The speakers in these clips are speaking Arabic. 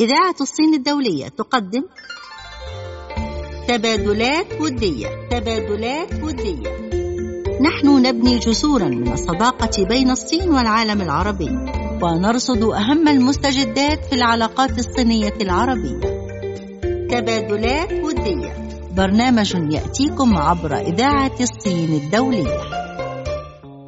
إذاعة الصين الدولية تقدم تبادلات ودية تبادلات ودية. نحن نبني جسورا من الصداقة بين الصين والعالم العربي ونرصد أهم المستجدات في العلاقات الصينية العربية. تبادلات ودية. برنامج يأتيكم عبر إذاعة الصين الدولية.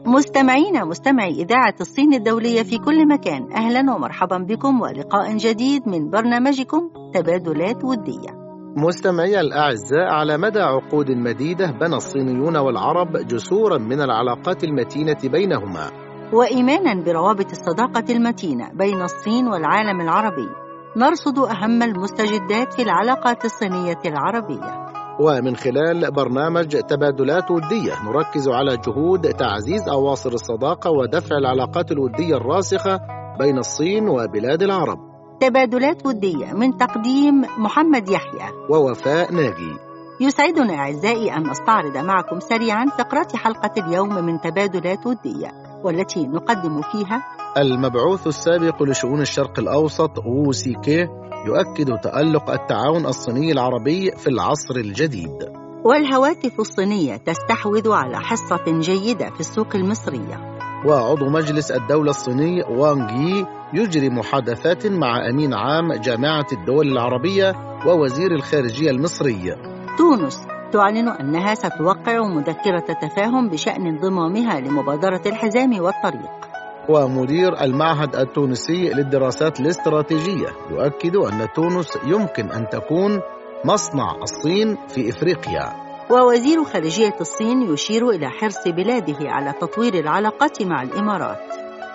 مستمعينا مستمعي إذاعة الصين الدولية في كل مكان أهلا ومرحبا بكم ولقاء جديد من برنامجكم تبادلات ودية. مستمعي الأعزاء على مدى عقود مديدة بنى الصينيون والعرب جسورا من العلاقات المتينة بينهما. وإيمانا بروابط الصداقة المتينة بين الصين والعالم العربي نرصد أهم المستجدات في العلاقات الصينية العربية. ومن خلال برنامج تبادلات ودية نركز على جهود تعزيز أواصر الصداقة ودفع العلاقات الودية الراسخة بين الصين وبلاد العرب. تبادلات ودية من تقديم محمد يحيى. ووفاء ناجي. يسعدنا أعزائي أن نستعرض معكم سريعا فقرات حلقة اليوم من تبادلات ودية والتي نقدم فيها المبعوث السابق لشؤون الشرق الأوسط وو سي كي يؤكد تألق التعاون الصيني العربي في العصر الجديد. والهواتف الصينية تستحوذ على حصة جيدة في السوق المصرية. وعضو مجلس الدولة الصيني وانغ يي يجري محادثات مع أمين عام جامعة الدول العربية ووزير الخارجية المصري. تونس تعلن أنها ستوقع مذكرة تفاهم بشأن انضمامها لمبادرة الحزام والطريق. ومدير المعهد التونسي للدراسات الاستراتيجية يؤكد أن تونس يمكن أن تكون مصنع الصين في إفريقيا. ووزير خارجية الصين يشير إلى حرص بلاده على تطوير العلاقات مع الإمارات.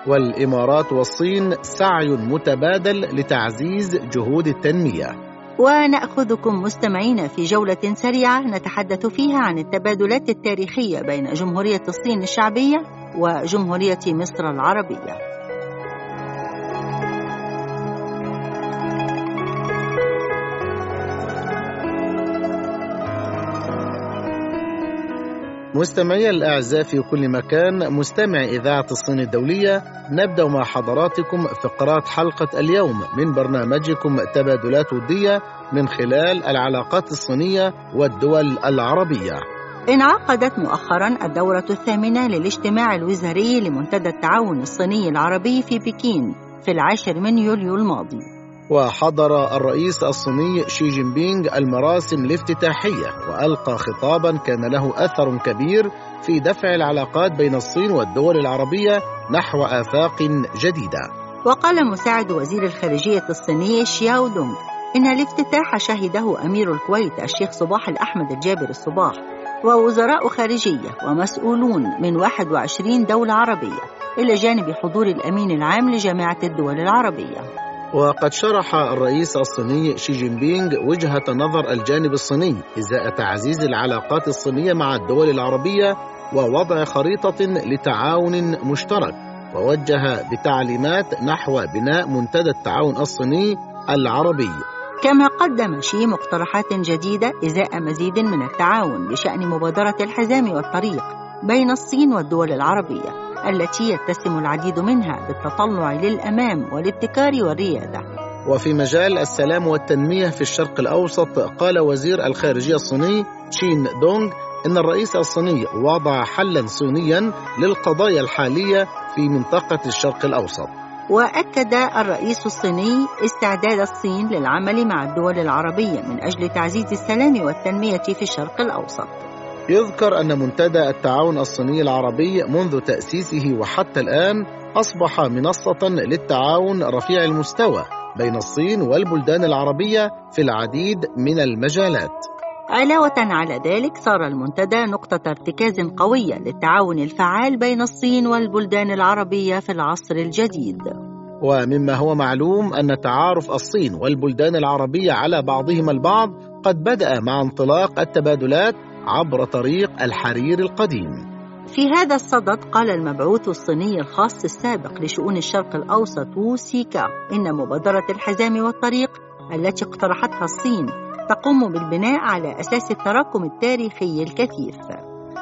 والإمارات والصين سعي متبادل لتعزيز جهود التنمية. ونأخذكم مستمعين في جولة سريعة نتحدث فيها عن التبادلات التاريخية بين جمهورية الصين الشعبية وجمهورية مصر العربية. مستمعي الأعزاء في كل مكان مستمع إذاعة الصين الدولية نبدأ مع حضراتكم فقرات حلقة اليوم من برنامجكم تبادلات ودية من خلال العلاقات الصينية والدول العربية. انعقدت مؤخرا الدورة الثامنة للاجتماع الوزاري لمنتدى التعاون الصيني العربي في بكين في العاشر من يوليو الماضي. وحضر الرئيس الصيني شي جين بينغ المراسم الافتتاحية وألقى خطابا كان له أثر كبير في دفع العلاقات بين الصين والدول العربية نحو آفاق جديدة. وقال مساعد وزير الخارجية الصيني شياو دونغ إن الافتتاح شهده أمير الكويت الشيخ صباح الأحمد الجابر الصباح ووزراء خارجية ومسؤولون من 21 دولة عربية إلى جانب حضور الأمين العام لجامعة الدول العربية. وقد شرح الرئيس الصيني شي جين بينغ وجهة نظر الجانب الصيني إزاء تعزيز العلاقات الصينية مع الدول العربية ووضع خريطة لتعاون مشترك ووجه بتعليمات نحو بناء منتدى التعاون الصيني العربي. كما قدم شي مقترحات جديدة إزاء مزيد من التعاون بشأن مبادرة الحزام والطريق. بين الصين والدول العربية التي يتسم العديد منها بالتطلع للأمام والابتكار والريادة. وفي مجال السلام والتنمية في الشرق الأوسط قال وزير الخارجية الصيني شين دونغ إن الرئيس الصيني وضع حلا صينيا للقضايا الحالية في منطقة الشرق الأوسط. وأكد الرئيس الصيني استعداد الصين للعمل مع الدول العربية من أجل تعزيز السلام والتنمية في الشرق الأوسط. يذكر أن منتدى التعاون الصيني العربي منذ تأسيسه وحتى الآن أصبح منصة للتعاون رفيع المستوى بين الصين والبلدان العربية في العديد من المجالات علاوة على ذلك صار المنتدى نقطة ارتكاز قوية للتعاون الفعال بين الصين والبلدان العربية في العصر الجديد. ومما هو معلوم أن تعارف الصين والبلدان العربية على بعضهما البعض قد بدأ مع انطلاق التبادلات عبر طريق الحرير القديم. في هذا الصدد قال المبعوث الصيني الخاص السابق لشؤون الشرق الأوسط وو سيكا إن مبادرة الحزام والطريق التي اقترحتها الصين تقوم بالبناء على أساس التراكم التاريخي الكثيف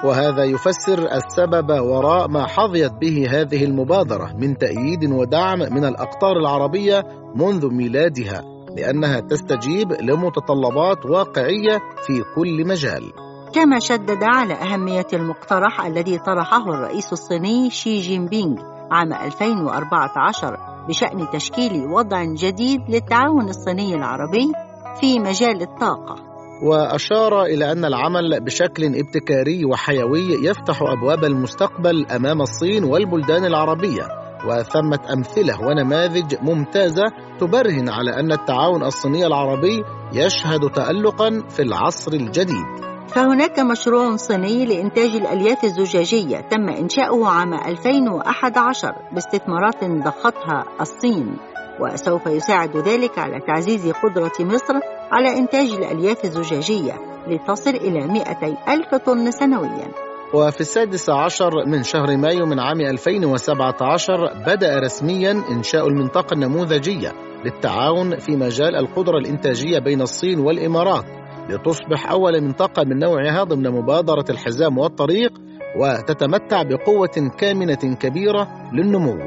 وهذا يفسر السبب وراء ما حظيت به هذه المبادرة من تأييد ودعم من الأقطار العربية منذ ميلادها لأنها تستجيب لمتطلبات واقعية في كل مجال كما شدد على أهمية المقترح الذي طرحه الرئيس الصيني شي جين بينغ عام 2014 بشأن تشكيل وضع جديد للتعاون الصيني العربي في مجال الطاقة. وأشار إلى أن العمل بشكل ابتكاري وحيوي يفتح أبواب المستقبل أمام الصين والبلدان العربية وثمة أمثلة ونماذج ممتازة تبرهن على أن التعاون الصيني العربي يشهد تألقا في العصر الجديد. فهناك مشروع صيني لإنتاج الألياف الزجاجية تم إنشاؤه عام 2011 باستثمارات ضختها الصين وسوف يساعد ذلك على تعزيز قدرة مصر على إنتاج الألياف الزجاجية لتصل إلى 200 ألف طن سنوياً. وفي السادس عشر من شهر مايو من عام 2017 بدأ رسميا إنشاء المنطقة النموذجية للتعاون في مجال القدرة الإنتاجية بين الصين والإمارات. لتصبح أول منطقة من نوعها ضمن مبادرة الحزام والطريق وتتمتع بقوة كامنة كبيرة للنمو.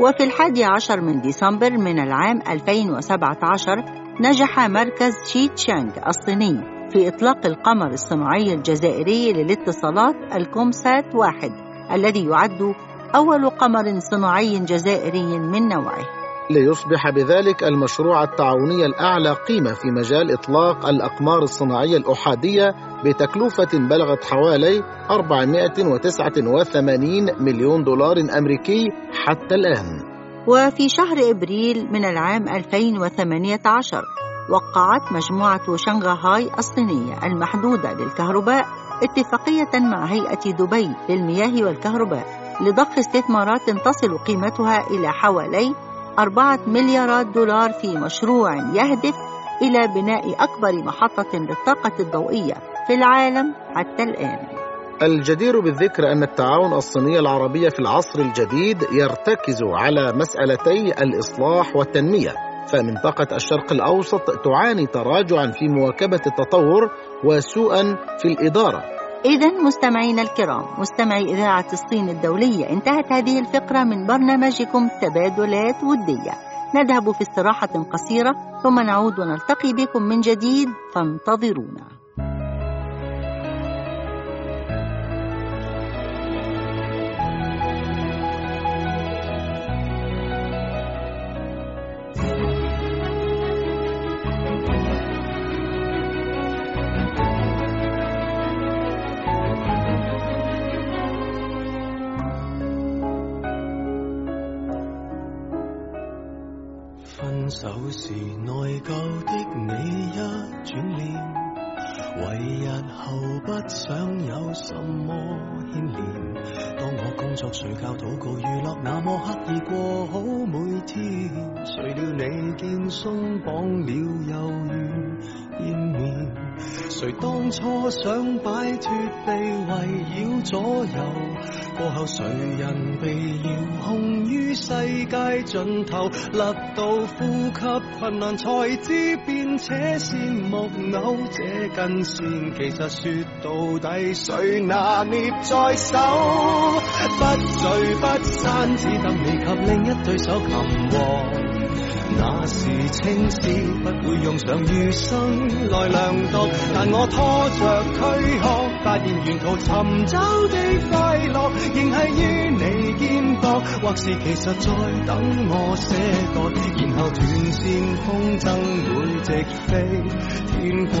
وفي الحادي عشر من ديسمبر من العام 2017 نجح مركز شي تشانغ الصيني في إطلاق القمر الصناعي الجزائري للاتصالات الكومسات واحد الذي يعد أول قمر صناعي جزائري من نوعه. ليصبح بذلك المشروع التعاوني الأعلى قيمة في مجال إطلاق الأقمار الصناعية الأحادية بتكلفة بلغت حوالي 489 مليون دولار أمريكي حتى الآن. وفي شهر إبريل من العام 2018 وقعت مجموعة شنغهاي الصينية المحدودة للكهرباء اتفاقية مع هيئة دبي للمياه والكهرباء لضخ استثمارات تصل قيمتها إلى حوالي أربعة مليارات دولار في مشروع يهدف إلى بناء أكبر محطة للطاقة الضوئية في العالم حتى الآن. الجدير بالذكر أن التعاون الصيني العربي في العصر الجديد يرتكز على مسألتي الإصلاح والتنمية، فمنطقة الشرق الأوسط تعاني تراجعا في مواكبة التطور وسوءا في الإدارة إذا مستمعينا الكرام مستمعي إذاعة الصين الدولية انتهت هذه الفقرة من برنامجكم تبادلات ودية. نذهب في استراحة قصيرة ثم نعود ونلتقي بكم من جديد فانتظرونا. 旧的你一转脸为日后不想有什么牵连。当我工作睡觉祷告娱乐那么刻意过好每天。谁料你见松绑了又愿见面。谁当初想摆脱被围绕左右？过后谁人被遥控于世界尽头？勒到呼吸困难，才知变且羡木偶。这根线其实说到底，谁拿捏在手？不聚不散，只等你及另一对手擒获。那时青丝不会用上余生来量度但我拖着躯壳发现沿途寻找的快乐。仍系于你肩膊或是其实在等我些个然后断线风筝会直飞天国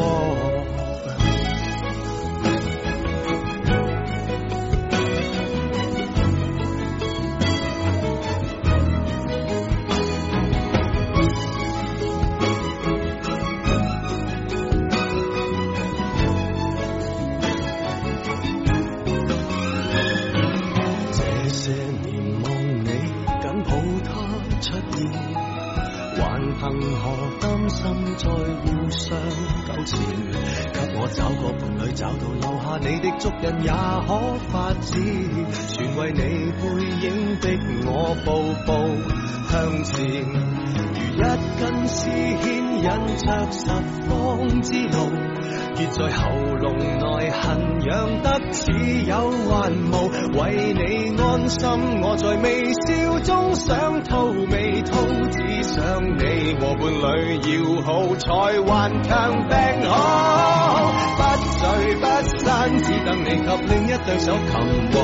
痕癢得似有還無。為你安心，我在微笑中想吐未吐，只想你和伴侶要好，才頑強病好。不聚不散，只等你及另一對手擒獲。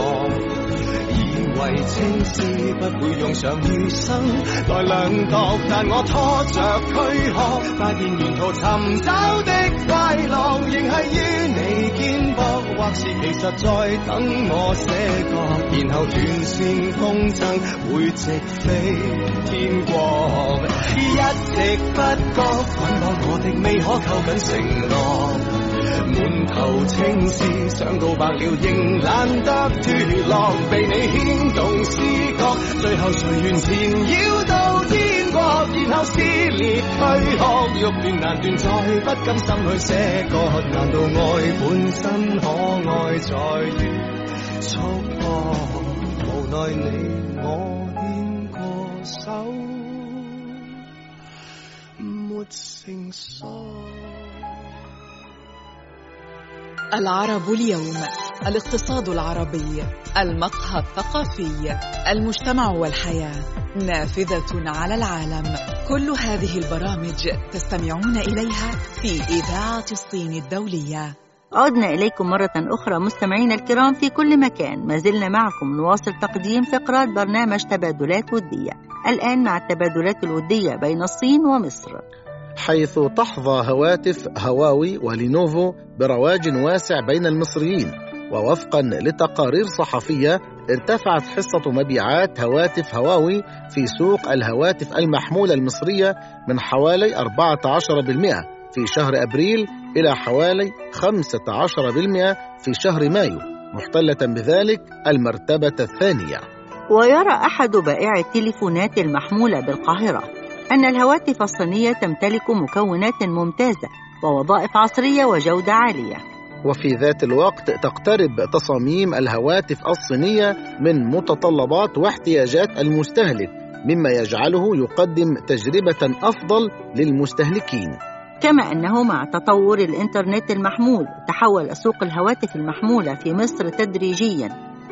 為青絲不會用上餘生來量度，但我拖着軀殼，發現沿途尋找的快樂，仍係於你肩，或是其实在等我写歌，然后断线风筝会直飞天國，一直不觉捆绑我的未可扣紧承诺。滿頭青絲，想告白了仍懶得脫落，被你牽動思覺，最後隨緣纏繞到天國，然後撕裂躯壳，欲斷難斷，再不甘心去寫歌，難道愛本身可愛在於束縛？無奈你我牵过手，沒成熟。العرب اليوم. الاقتصاد العربي المقهى الثقافي المجتمع والحياة نافذة على العالم. كل هذه البرامج تستمعون إليها في إذاعة الصين الدولية. عدنا إليكم مرة أخرى مستمعينا الكرام في كل مكان. ما زلنا معكم نواصل تقديم فقرات برنامج تبادلات ودية. الآن مع التبادلات الودية بين الصين ومصر. حيث تحظى هواتف هواوي ولينوفو برواج واسع بين المصريين ووفقا لتقارير صحفية ارتفعت حصة مبيعات هواتف هواوي في سوق الهواتف المحمولة المصرية من حوالي 14% في شهر أبريل إلى حوالي 15% في شهر مايو محتلة بذلك المرتبة الثانية. ويرى أحد بائعي التليفونات المحمولة بالقاهرة أن الهواتف الصينية تمتلك مكونات ممتازة ووظائف عصرية وجودة عالية. وفي ذات الوقت تقترب تصاميم الهواتف الصينية من متطلبات واحتياجات المستهلك مما يجعله يقدم تجربة أفضل للمستهلكين. كما أنه مع تطور الإنترنت المحمول تحول سوق الهواتف المحمولة في مصر تدريجيا.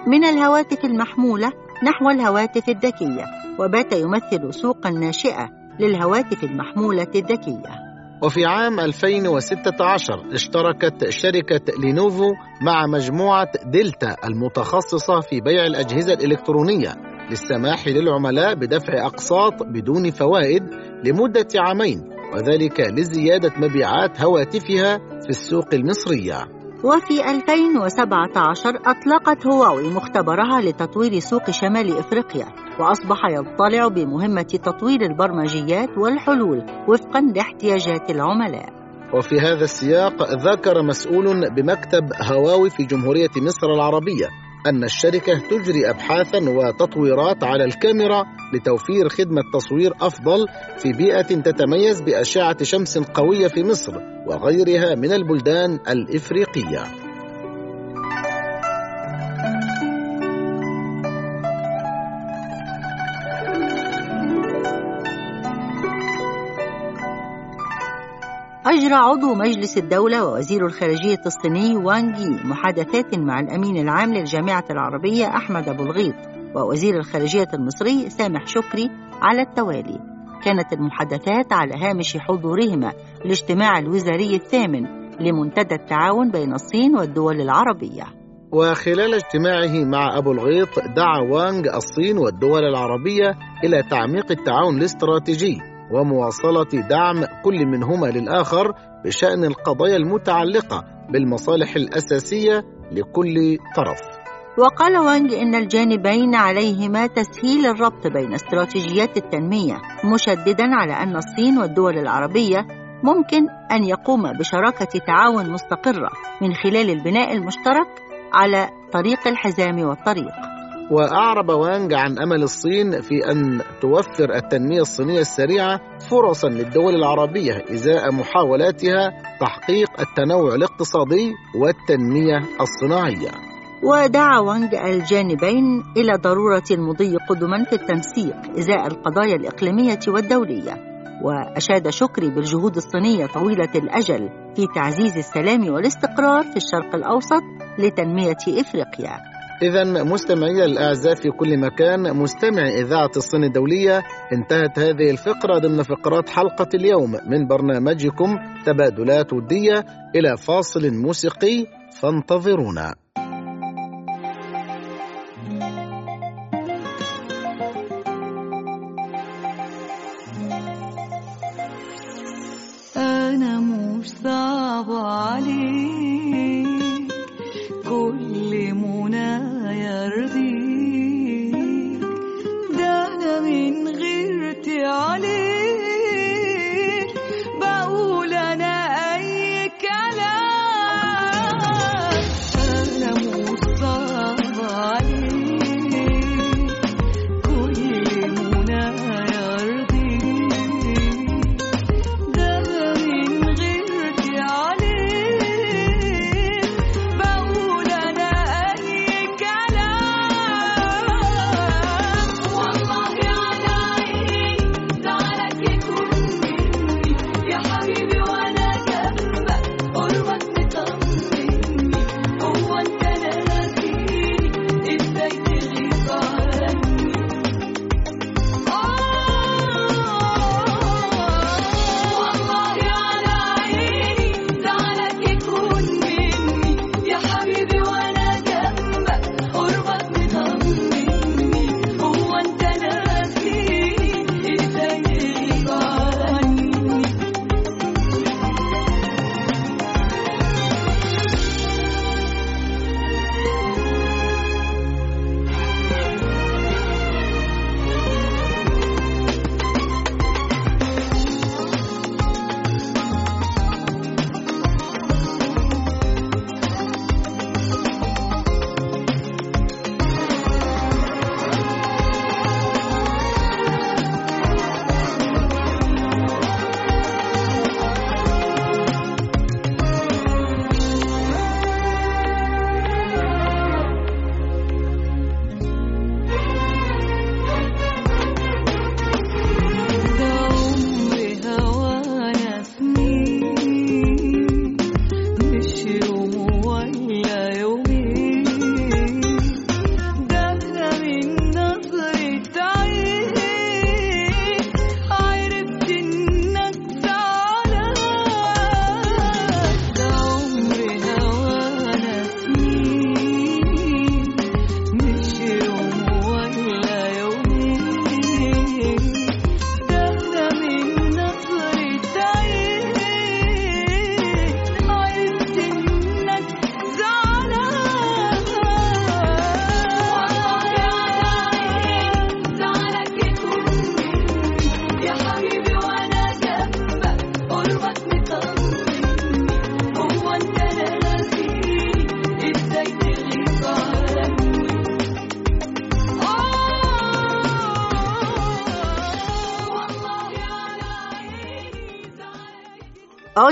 من الهواتف المحمولة نحو الهواتف الذكية وبات يمثل سوقا ناشئة. للهواتف المحمولة الذكية. وفي عام 2016 اشتركت شركة لينوفو مع مجموعة دلتا المتخصصة في بيع الأجهزة الإلكترونية للسماح للعملاء بدفع أقساط بدون فوائد لمدة عامين وذلك لزيادة مبيعات هواتفها في السوق المصرية. وفي 2017 أطلقت هواوي مختبرها لتطوير سوق شمال إفريقيا. وأصبح يضطلع بمهمة تطوير البرمجيات والحلول وفقا لاحتياجات العملاء وفي هذا السياق ذكر مسؤول بمكتب هواوي في جمهورية مصر العربية أن الشركة تجري أبحاثا وتطويرات على الكاميرا لتوفير خدمة تصوير أفضل في بيئة تتميز بأشعة شمس قوية في مصر وغيرها من البلدان الإفريقية. أجرى عضو مجلس الدولة ووزير الخارجية الصيني وانغ يي محادثات مع الأمين العام للجامعة العربية أحمد أبو الغيط ووزير الخارجية المصري سامح شكري على التوالي. كانت المحادثات على هامش حضورهما الاجتماع الوزاري الثامن لمنتدى التعاون بين الصين والدول العربية. وخلال اجتماعه مع أبو الغيط دعا وانغ الصين والدول العربية إلى تعميق التعاون الاستراتيجي. ومواصلة دعم كل منهما للآخر بشأن القضايا المتعلقة بالمصالح الأساسية لكل طرف. وقال وانغ إن الجانبين عليهما تسهيل الربط بين استراتيجيات التنمية مشددا على أن الصين والدول العربية ممكن أن يقوم بشراكة تعاون مستقرة من خلال البناء المشترك على طريق الحزام والطريق. وأعرب وانغ عن أمل الصين في أن توفر التنمية الصينية السريعة فرصا للدول العربية إزاء محاولاتها تحقيق التنوع الاقتصادي والتنمية الصناعية. ودعا وانغ الجانبين إلى ضرورة المضي قدما في التنسيق إزاء القضايا الإقليمية والدولية وأشاد شكري بالجهود الصينية طويلة الأجل في تعزيز السلام والاستقرار في الشرق الأوسط لتنمية إفريقيا إذا مستمعي الأعزاء في كل مكان مستمعي إذاعة الصين الدولية انتهت هذه الفقرة ضمن فقرات حلقة اليوم من برنامجكم تبادلات ودية إلى فاصل موسيقي فانتظرونا. أنا مش صعب عليك كل منى يرضيك. ده من غيرتي عليك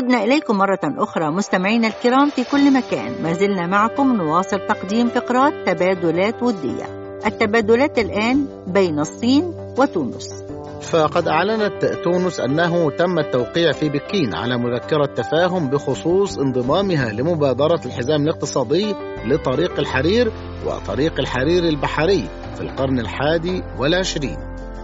عدنا إليكم مرة أخرى مستمعينا الكرام في كل مكان. ما زلنا معكم نواصل تقديم فقرات تبادلات ودية. التبادلات الآن بين الصين وتونس. فقد أعلنت تونس أنه تم التوقيع في بكين على مذكرة تفاهم بخصوص انضمامها لمبادرة الحزام الاقتصادي لطريق الحرير وطريق الحرير البحري في القرن الحادي والعشرين.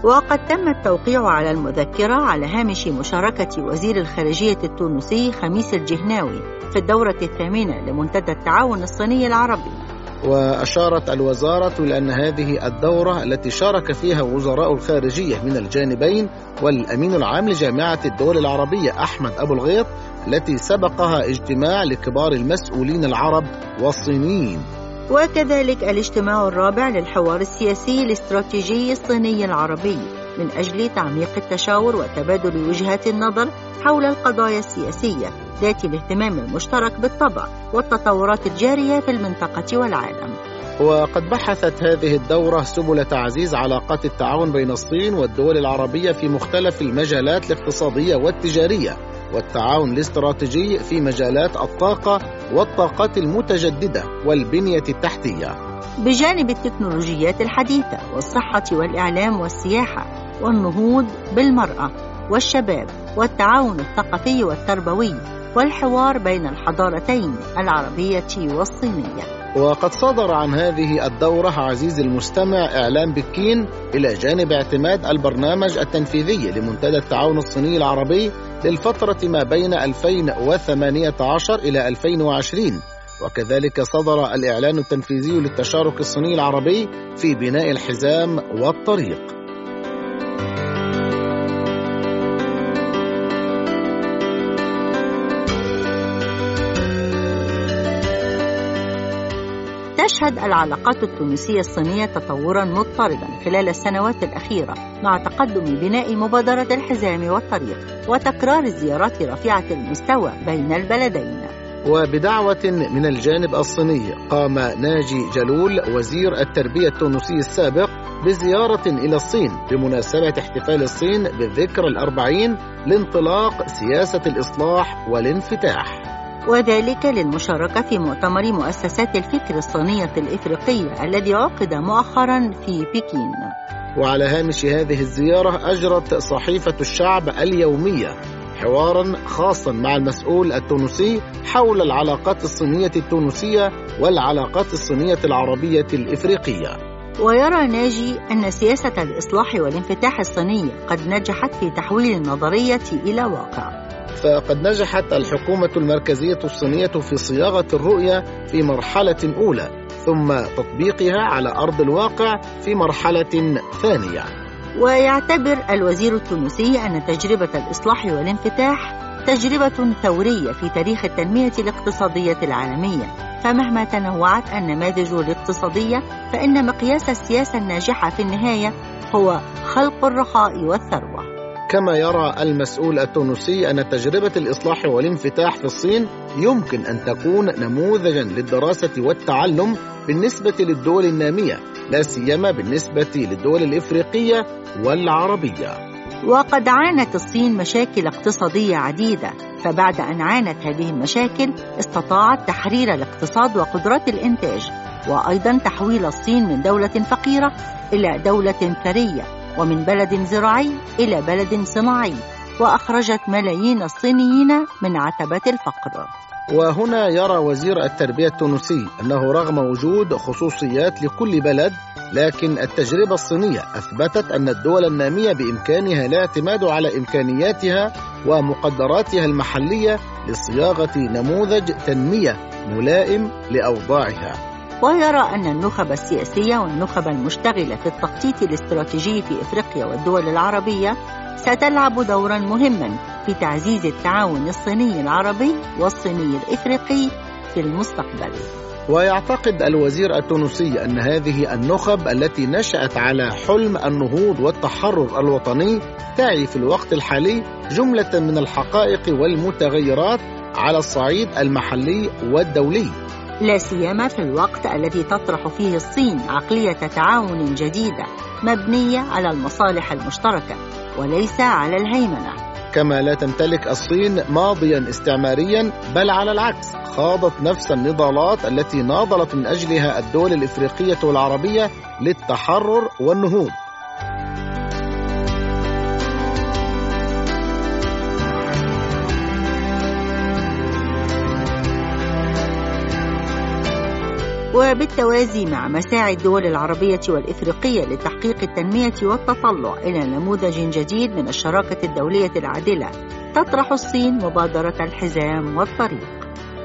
وقد تم التوقيع على المذكرة على هامش مشاركة وزير الخارجية التونسي خميس الجهناوي في الدورة الثامنة لمنتدى التعاون الصيني العربي. وأشارت الوزارة إلى أن هذه الدورة التي شارك فيها وزراء الخارجية من الجانبين والأمين العام لجامعة الدول العربية أحمد أبو الغيط التي سبقها اجتماع لكبار المسؤولين العرب والصينيين. وكذلك الاجتماع الرابع للحوار السياسي الاستراتيجي الصيني العربي من أجل تعميق التشاور وتبادل وجهات النظر حول القضايا السياسية ذات الاهتمام المشترك بالطبع والتطورات الجارية في المنطقة والعالم. وقد بحثت هذه الدورة سبل تعزيز علاقات التعاون بين الصين والدول العربية في مختلف المجالات الاقتصادية والتجارية. والتعاون الاستراتيجي في مجالات الطاقة والطاقات المتجددة والبنية التحتية. بجانب التكنولوجيات الحديثة والصحة والإعلام والسياحة والنهوض بالمرأة والشباب والتعاون الثقافي والتربوي والحوار بين الحضارتين العربية والصينية. وقد صدر عن هذه الدورة عزيزي المستمع إعلان بكين إلى جانب اعتماد البرنامج التنفيذي لمنتدى التعاون الصيني العربي للفترة ما بين 2018 إلى 2020 وكذلك صدر الإعلان التنفيذي للتشارك الصيني العربي في بناء الحزام والطريق. تشهد العلاقات التونسية الصينية تطورا مضطردا خلال السنوات الأخيرة مع تقدم بناء مبادرة الحزام والطريق وتكرار الزيارات رفيعة المستوى بين البلدين. وبدعوة من الجانب الصيني قام ناجي جلول وزير التربية التونسي السابق بزيارة إلى الصين بمناسبة احتفال الصين بالذكرى الأربعين لانطلاق سياسة الإصلاح والانفتاح. وذلك للمشاركة في مؤتمر مؤسسات الفكر الصينية الإفريقية الذي عقد مؤخرا في بكين. وعلى هامش هذه الزيارة أجرت صحيفة الشعب اليومية حوارا خاصا مع المسؤول التونسي حول العلاقات الصينية التونسية والعلاقات الصينية العربية الإفريقية. ويرى ناجي أن سياسة الإصلاح والانفتاح الصينية قد نجحت في تحويل النظرية إلى واقع. فقد نجحت الحكومة المركزية الصينية في صياغة الرؤية في مرحلة أولى ثم تطبيقها على أرض الواقع في مرحلة ثانية. ويعتبر الوزير التونسي أن تجربة الإصلاح والانفتاح تجربة ثورية في تاريخ التنمية الاقتصادية العالمية. فمهما تنوعت النماذج الاقتصادية فإن مقياس السياسة الناجحة في النهاية هو خلق الرخاء والثروة. كما يرى المسؤول التونسي أن تجربة الإصلاح والانفتاح في الصين يمكن أن تكون نموذجا للدراسة والتعلم بالنسبة للدول النامية لا سيما بالنسبة للدول الإفريقية والعربية. وقد عانت الصين مشاكل اقتصادية عديدة فبعد أن عانت هذه المشاكل استطاعت تحرير الاقتصاد وقدرات الإنتاج وأيضا تحويل الصين من دولة فقيرة إلى دولة ثرية. ومن بلد زراعي إلى بلد صناعي وأخرجت ملايين الصينيين من عتبة الفقر. وهنا يرى وزير التربية التونسي أنه رغم وجود خصوصيات لكل بلد لكن التجربة الصينية أثبتت أن الدول النامية بإمكانها الاعتماد على إمكانياتها ومقدراتها المحلية لصياغة نموذج تنمية ملائم لأوضاعها. ويرى أن النخب السياسية والنخب المشتغلة في التخطيط الاستراتيجي في إفريقيا والدول العربية ستلعب دورا مهما في تعزيز التعاون الصيني العربي والصيني الإفريقي في المستقبل. ويعتقد الوزير التونسي أن هذه النخب التي نشأت على حلم النهوض والتحرر الوطني تعي في الوقت الحالي جملة من الحقائق والمتغيرات على الصعيد المحلي والدولي. لا سيما في الوقت الذي تطرح فيه الصين عقلية تعاون جديدة مبنية على المصالح المشتركة وليس على الهيمنة. كما لا تمتلك الصين ماضيا استعماريا بل على العكس خاضت نفس النضالات التي ناضلت من أجلها الدول الإفريقية والعربية للتحرر والنهوض. وبالتوازي مع مساعي الدول العربية والإفريقية لتحقيق التنمية والتطلع إلى نموذج جديد من الشراكة الدولية العادلة تطرح الصين مبادرة الحزام والطريق.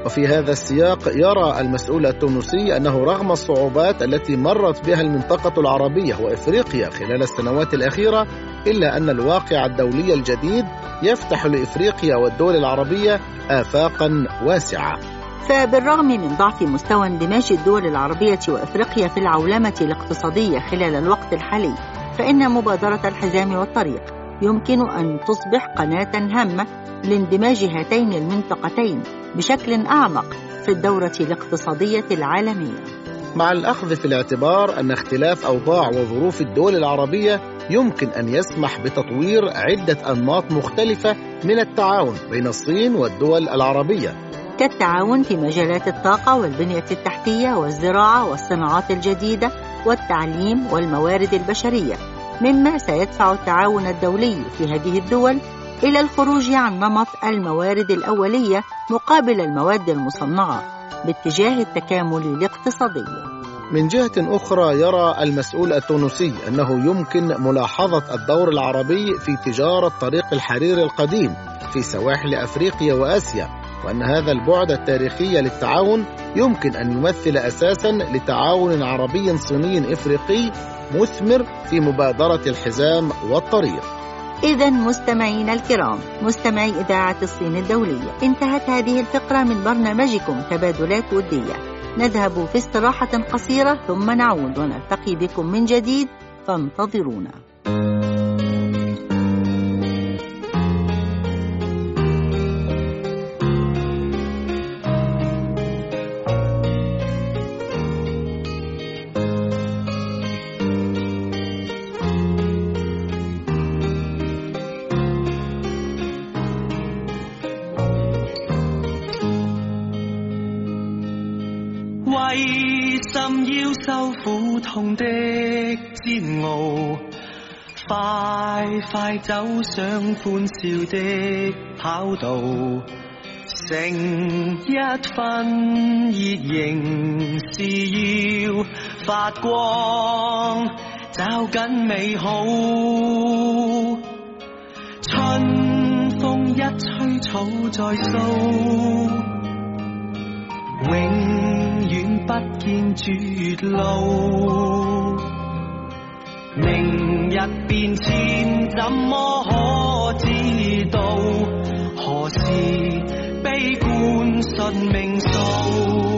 وفي هذا السياق يرى المسؤول التونسي أنه رغم الصعوبات التي مرت بها المنطقة العربية وإفريقيا خلال السنوات الأخيرة إلا أن الواقع الدولي الجديد يفتح لإفريقيا والدول العربية افاقا واسعة. فبالرغم من ضعف مستوى اندماج الدول العربية وإفريقيا في العولمة الاقتصادية خلال الوقت الحالي فإن مبادرة الحزام والطريق يمكن أن تصبح قناة هامة لاندماج هاتين المنطقتين بشكل أعمق في الدورة الاقتصادية العالمية. مع الأخذ في الاعتبار أن اختلاف أوضاع وظروف الدول العربية يمكن أن يسمح بتطوير عدة أنماط مختلفة من التعاون بين الصين والدول العربية. كالتعاون في مجالات الطاقة والبنية التحتية والزراعة والصناعات الجديدة والتعليم والموارد البشرية مما سيدفع التعاون الدولي في هذه الدول إلى الخروج عن نمط الموارد الأولية مقابل المواد المصنعة باتجاه التكامل الاقتصادي. من جهة أخرى يرى المسؤول التونسي أنه يمكن ملاحظة الدور العربي في تجارة طريق الحرير القديم في سواحل أفريقيا وآسيا وأن هذا البعد التاريخي للتعاون يمكن أن يمثل أساسا لتعاون عربي صيني إفريقي مثمر في مبادرة الحزام والطريق. إذا مستمعينا الكرام مستمعي إذاعة الصين الدولية انتهت هذه الفقرة من برنامجكم تبادلات ودية. نذهب في استراحة قصيرة ثم نعود ونلتقي بكم من جديد فانتظرونا. 快走上歡笑的跑道，成一分熱仍是要發光，找緊美好。春風一吹草再蘇。永遠不見絕路。明日变迁，怎么可知道？何时悲观信命数？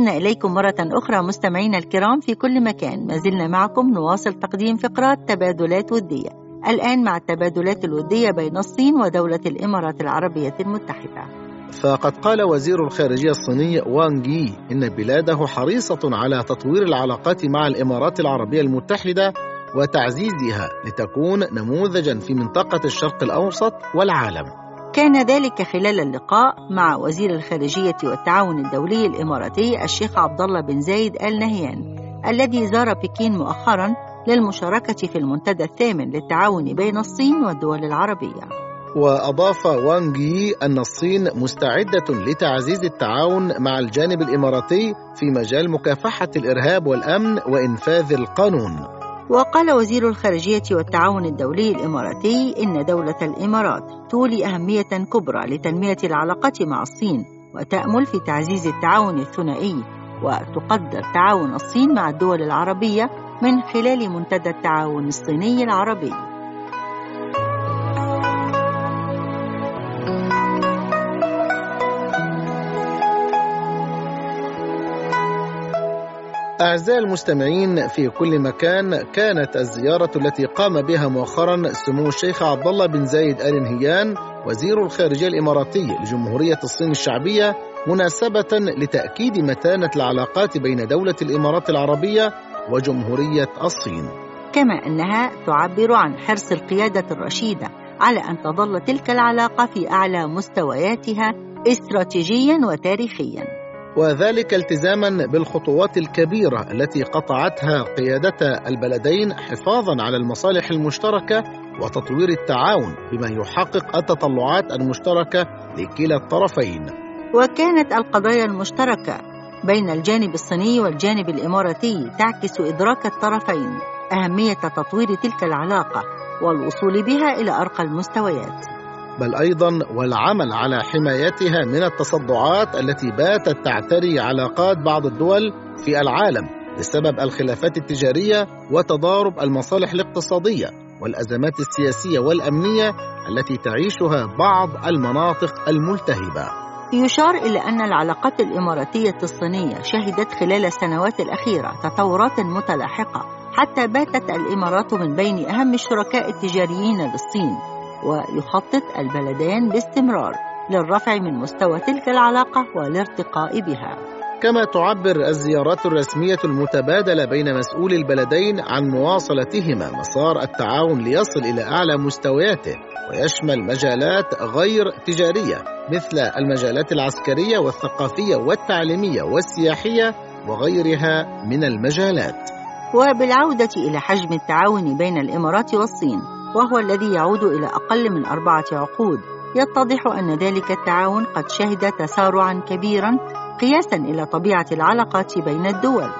عدنا إليكم مرة أخرى مستمعينا الكرام في كل مكان. ما زلنا معكم نواصل تقديم فقرات تبادلات ودية. الآن مع التبادلات الودية بين الصين ودولة الإمارات العربية المتحدة. فقد قال وزير الخارجية الصيني وانغ يي إن بلاده حريصة على تطوير العلاقات مع الإمارات العربية المتحدة وتعزيزها لتكون نموذجا في منطقة الشرق الأوسط والعالم. كان ذلك خلال اللقاء مع وزير الخارجية والتعاون الدولي الإماراتي الشيخ عبد الله بن زايد آل نهيان الذي زار بكين مؤخرا للمشاركة في المنتدى الثامن للتعاون بين الصين والدول العربية. وأضاف وانغ يي أن الصين مستعدة لتعزيز التعاون مع الجانب الإماراتي في مجال مكافحة الإرهاب والأمن وإنفاذ القانون. وقال وزير الخارجية والتعاون الدولي الإماراتي إن دولة الإمارات تولي أهمية كبرى لتنمية العلاقات مع الصين وتأمل في تعزيز التعاون الثنائي وتقدر تعاون الصين مع الدول العربية من خلال منتدى التعاون الصيني العربي. أعزائي المستمعين في كل مكان كانت الزيارة التي قام بها مؤخرا سمو الشيخ عبد الله بن زايد آل نهيان وزير الخارجية الإماراتي لجمهورية الصين الشعبية مناسبة لتأكيد متانة العلاقات بين دولة الإمارات العربية وجمهورية الصين. كما أنها تعبر عن حرص القيادة الرشيدة على أن تظل تلك العلاقة في أعلى مستوياتها استراتيجيا وتاريخيا. وذلك التزاما بالخطوات الكبيرة التي قطعتها قيادة البلدين حفاظا على المصالح المشتركة وتطوير التعاون بما يحقق التطلعات المشتركة لكلا الطرفين. وكانت القضايا المشتركة بين الجانب الصيني والجانب الإماراتي تعكس إدراك الطرفين أهمية تطوير تلك العلاقة والوصول بها إلى أرقى المستويات. بل أيضا والعمل على حمايتها من التصدعات التي باتت تعتري علاقات بعض الدول في العالم بسبب الخلافات التجارية وتضارب المصالح الاقتصادية والأزمات السياسية والأمنية التي تعيشها بعض المناطق الملتهبة. يشار إلى أن العلاقات الإماراتية الصينية شهدت خلال السنوات الأخيرة تطورات متلاحقة حتى باتت الإمارات من بين أهم الشركاء التجاريين للصين ويخطط البلدان باستمرار للرفع من مستوى تلك العلاقة والارتقاء بها. كما تعبر الزيارات الرسمية المتبادلة بين مسؤولي البلدين عن مواصلتهما مسار التعاون ليصل إلى أعلى مستوياته ويشمل مجالات غير تجارية مثل المجالات العسكرية والثقافية والتعليمية والسياحية وغيرها من المجالات. وبالعودة إلى حجم التعاون بين الإمارات والصين وهو الذي يعود إلى أقل من أربعة عقود. يتضح أن ذلك التعاون قد شهد تسارعا كبيرا قياسا إلى طبيعة العلاقات بين الدول.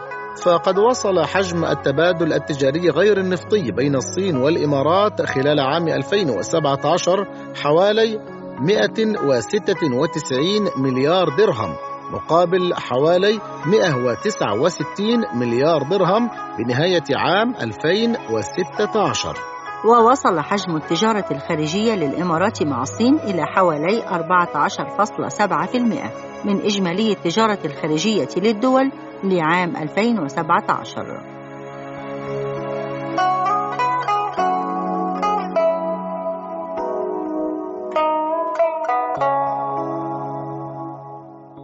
فقد وصل حجم التبادل التجاري غير النفطي بين الصين والإمارات خلال عام 2017 حوالي 196 مليار درهم مقابل حوالي 169 مليار درهم بنهاية عام 2016 ووصل حجم التجارة الخارجية للإمارات مع الصين إلى حوالي 14.7% من إجمالي التجارة الخارجية للدول لعام 2017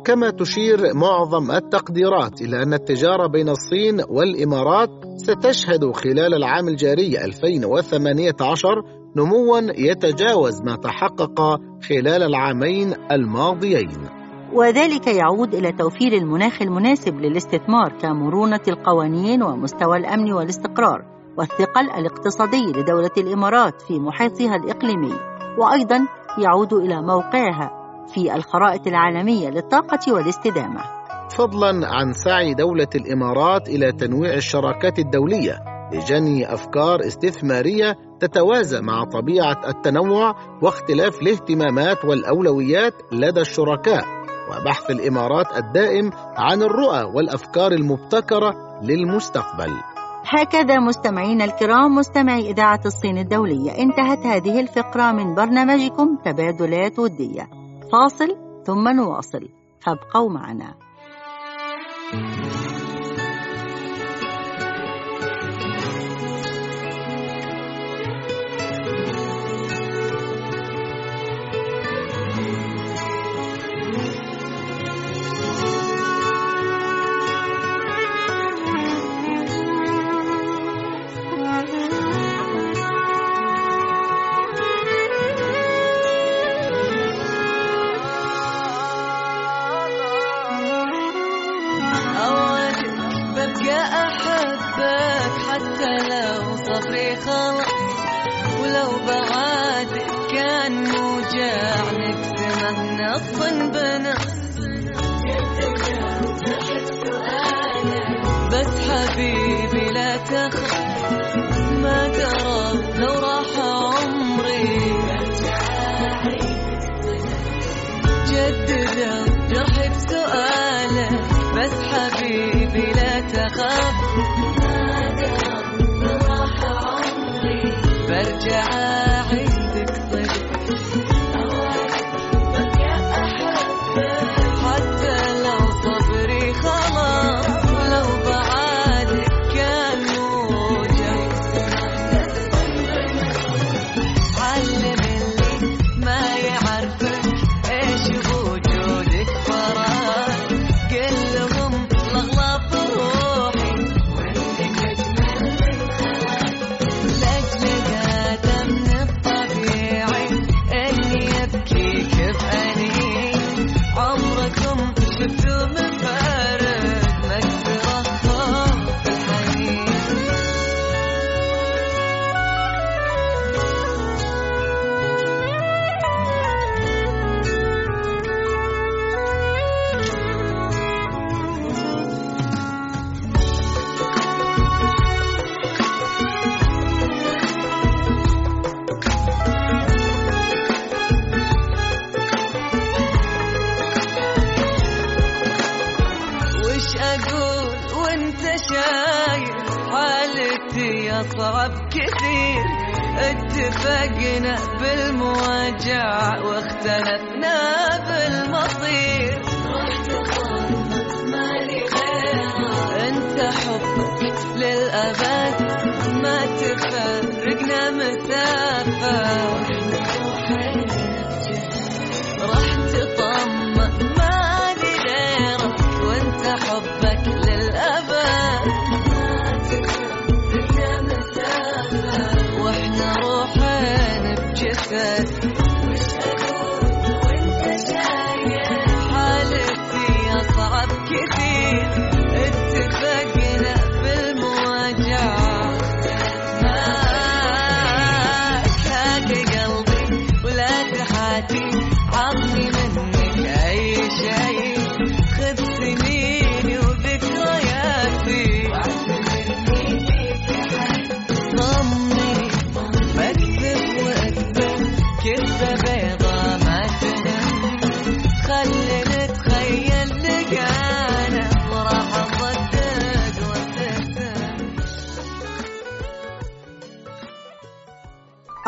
كما تشير معظم التقديرات إلى أن التجارة بين الصين والإمارات ستشهد خلال العام الجاري 2018 نموا يتجاوز ما تحقق خلال العامين الماضيين. وذلك يعود إلى توفير المناخ المناسب للاستثمار كمرونة القوانين ومستوى الأمن والاستقرار والثقل الاقتصادي لدولة الإمارات في محيطها الإقليمي. وأيضا يعود إلى موقعها في الخرائط العالمية للطاقة والاستدامة. فضلا عن سعي دولة الإمارات إلى تنويع الشراكات الدولية لجني أفكار استثمارية تتوازى مع طبيعة التنوع واختلاف الاهتمامات والأولويات لدى الشركاء وبحث الإمارات الدائم عن الرؤى والأفكار المبتكرة للمستقبل. هكذا مستمعينا الكرام مستمعي إذاعة الصين الدولية انتهت هذه الفقرة من برنامجكم تبادلات ودية. فاصل ثم نواصل. فابقوا معنا. أوعدك लगे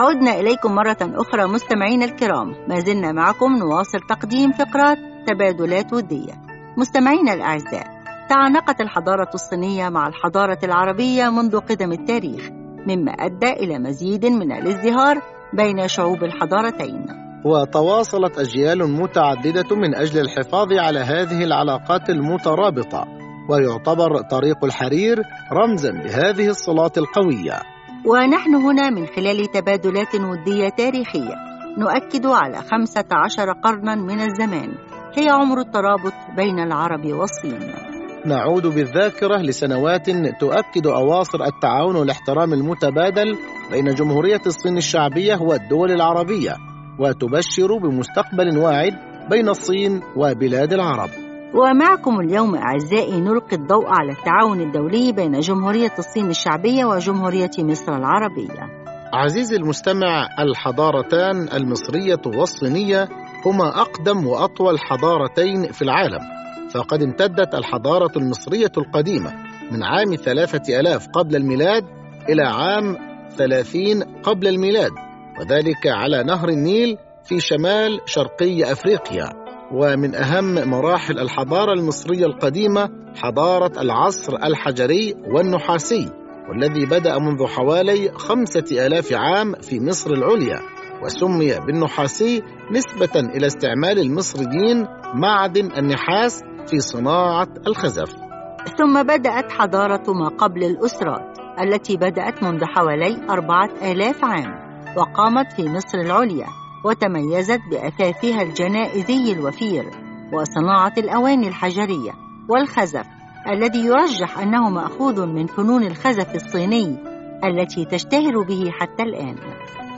عدنا إليكم مرة أخرى مستمعينا الكرام. ما زلنا معكم نواصل تقديم فقرات تبادلات ودية. مستمعينا الأعزاء تعانقت الحضارة الصينية مع الحضارة العربية منذ قدم التاريخ مما أدى إلى مزيد من الازدهار بين شعوب الحضارتين. وتواصلت أجيال متعددة من أجل الحفاظ على هذه العلاقات المترابطة. ويعتبر طريق الحرير رمزا لهذه الصلات القوية. ونحن هنا من خلال تبادلات ودية تاريخية. نؤكد على خمسة عشر قرنا من الزمان. هي عمر الترابط بين العرب والصين. نعود بالذاكرة لسنوات تؤكد أواصر التعاون والاحترام المتبادل بين جمهورية الصين الشعبية والدول العربية وتبشر بمستقبل واعد بين الصين وبلاد العرب. ومعكم اليوم أعزائي نلقي الضوء على التعاون الدولي بين جمهورية الصين الشعبية وجمهورية مصر العربية. عزيزي المستمع الحضارتان المصرية والصينية هما أقدم وأطول حضارتين في العالم فقد امتدت الحضارة المصرية القديمة من عام ثلاثة ألاف قبل الميلاد إلى عام ثلاثين قبل الميلاد وذلك على نهر النيل في شمال شرقي أفريقيا. ومن أهم مراحل الحضارة المصرية القديمة حضارة العصر الحجري والنحاسي والذي بدأ منذ حوالي خمسة آلاف عام في مصر العليا وسمي بالنحاسي نسبة إلى استعمال المصريين معدن النحاس في صناعة الخزف. ثم بدأت حضارة ما قبل الأسرات التي بدأت منذ حوالي أربعة آلاف عام وقامت في مصر العليا. وتميزت بأثاثها الجنائزي الوفير وصناعة الأواني الحجرية والخزف الذي يرجح أنه مأخوذ من فنون الخزف الصيني التي تشتهر به حتى الآن.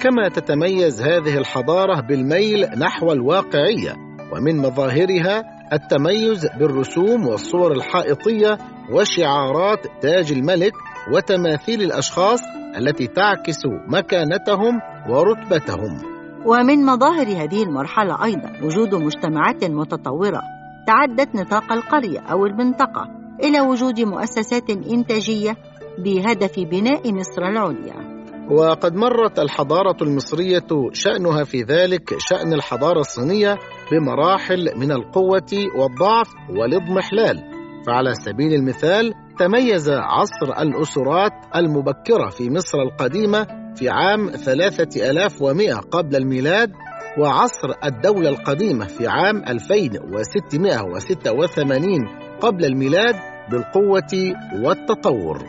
كما تتميز هذه الحضارة بالميل نحو الواقعية ومن مظاهرها التميز بالرسوم والصور الحائطية وشعارات تاج الملك وتماثيل الأشخاص التي تعكس مكانتهم ورتبتهم. ومن مظاهر هذه المرحلة أيضا وجود مجتمعات متطورة تعدت نطاق القرية أو المنطقة إلى وجود مؤسسات إنتاجية بهدف بناء مصر العليا. وقد مرت الحضارة المصرية شأنها في ذلك شأن الحضارة الصينية بمراحل من القوة والضعف والاضمحلال. فعلى سبيل المثال تميز عصر الأسرات المبكرة في مصر القديمة في عام 3100 قبل الميلاد وعصر الدولة القديمة في عام 2686 قبل الميلاد بالقوة والتطور.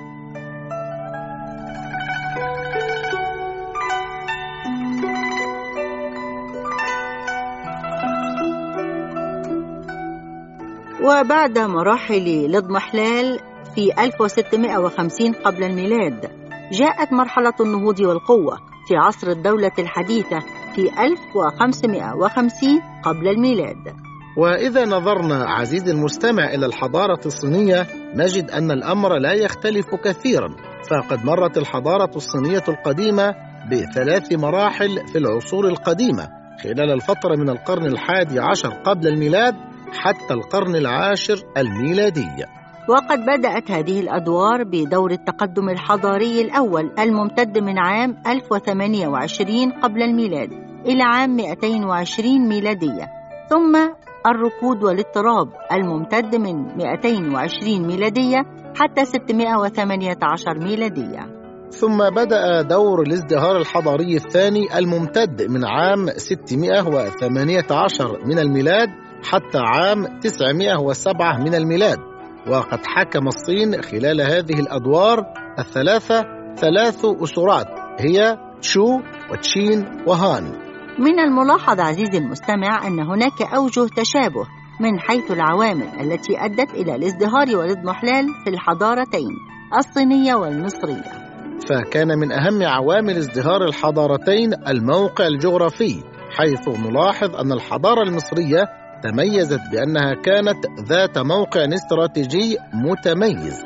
وبعد مراحل الاضمحلال في 1650 قبل الميلاد جاءت مرحلة النهوض والقوة في عصر الدولة الحديثة في 1550 قبل الميلاد. وإذا نظرنا عزيزي المستمع إلى الحضارة الصينية نجد أن الأمر لا يختلف كثيرا. فقد مرت الحضارة الصينية القديمة بثلاث مراحل في العصور القديمة. خلال الفترة من القرن الحادي عشر قبل الميلاد حتى القرن العاشر الميلادي. وقد بدأت هذه الأدوار بدور التقدم الحضاري الأول الممتد من عام 1028 قبل الميلاد إلى عام 220 ميلادية ثم الركود والاضطراب الممتد من 220 ميلادية حتى 618 ميلادية. ثم بدأ دور الازدهار الحضاري الثاني الممتد من عام 618 من الميلاد حتى عام 907 من الميلاد. وقد حكم الصين خلال هذه الأدوار الثلاثة ثلاث أسرات هي تشو وتشين وهان. من الملاحظ عزيزي المستمع أن هناك أوجه تشابه من حيث العوامل التي أدت إلى الازدهار والإضمحلال في الحضارتين الصينية والمصرية. فكان من أهم عوامل ازدهار الحضارتين الموقع الجغرافي حيث نلاحظ أن الحضارة المصرية تميزت بأنها كانت ذات موقع استراتيجي متميز.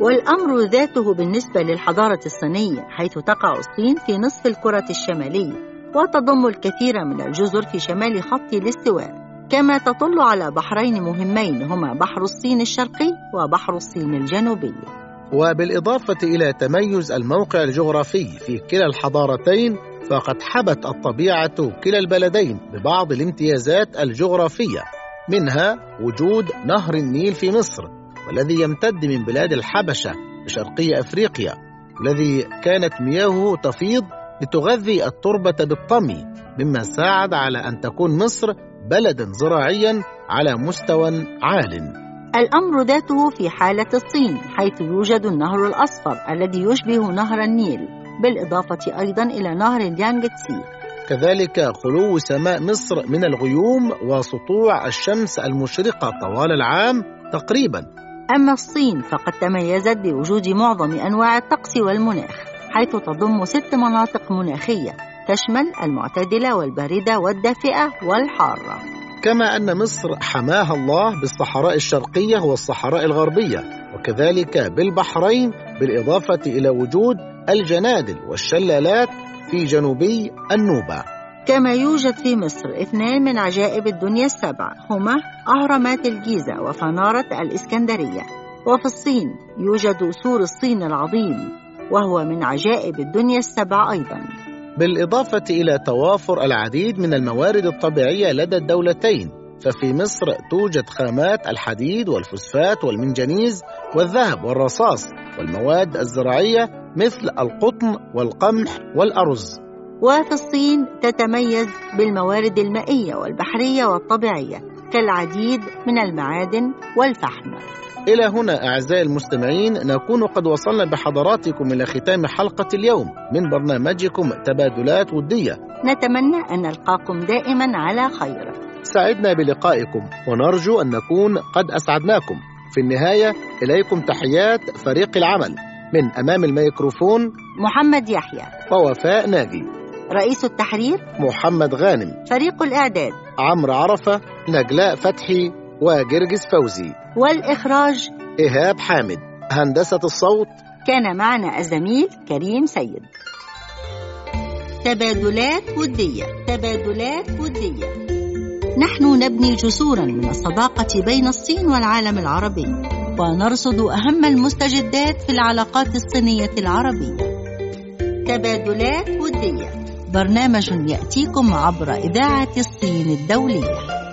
والأمر ذاته بالنسبة للحضارة الصينية حيث تقع الصين في نصف الكرة الشمالية وتضم الكثير من الجزر في شمال خط الاستواء. كما تطل على بحرين مهمين هما بحر الصين الشرقي وبحر الصين الجنوبي. وبالإضافة إلى تميز الموقع الجغرافي في كلا الحضارتين فقد حبت الطبيعة كلا البلدين ببعض الامتيازات الجغرافية منها وجود نهر النيل في مصر والذي يمتد من بلاد الحبشة لشرقي أفريقيا الذي كانت مياهه تفيض لتغذي التربة بالطمي مما ساعد على أن تكون مصر بلدا زراعيا على مستوى عال. الأمر ذاته في حالة الصين حيث يوجد النهر الأصفر الذي يشبه نهر النيل. بالإضافة أيضا إلى نهر اليانغتسي. كذلك خلو سماء مصر من الغيوم وسطوع الشمس المشرقة طوال العام تقريبا. أما الصين فقد تميزت بوجود معظم أنواع الطقس والمناخ حيث تضم ست مناطق مناخية تشمل المعتدلة والباردة والدافئة والحارة. كما أن مصر حماها الله بالصحراء الشرقية والصحراء الغربية وكذلك بالبحرين بالإضافة إلى وجود الجنادل والشلالات في جنوبي النوبة. كما يوجد في مصر اثنان من عجائب الدنيا السبع هما أهرامات الجيزة وفنارة الإسكندرية. وفي الصين يوجد سور الصين العظيم وهو من عجائب الدنيا السبع أيضا. بالإضافة إلى توافر العديد من الموارد الطبيعية لدى الدولتين ففي مصر توجد خامات الحديد والفوسفات والمنجنيز والذهب والرصاص والمواد الزراعية مثل القطن والقمح والأرز. وفي الصين تتميز بالموارد المائية والبحرية والطبيعية كالعديد من المعادن والفحم. إلى هنا أعزائي المستمعين نكون قد وصلنا بحضراتكم إلى ختام حلقة اليوم من برنامجكم تبادلات ودية. نتمنى أن نلقاكم دائما على خير. سعدنا بلقائكم ونرجو أن نكون قد أسعدناكم. في النهاية إليكم تحيات فريق العمل. من أمام الميكروفون محمد يحيى. ووفاء ناجي. رئيس التحرير محمد غانم. فريق الإعداد عمرو عرفة نجلاء فتحي وجرجس فوزي. والإخراج إيهاب حامد. هندسة الصوت. كان معنا الزميل كريم سيد. تبادلات ودية. تبادلات ودية. نحن نبني جسورا من الصداقة بين الصين والعالم العربي. ونرصد أهم المستجدات في العلاقات الصينية العربية. تبادلات ودية. برنامج يأتيكم عبر إذاعة الصين الدولية.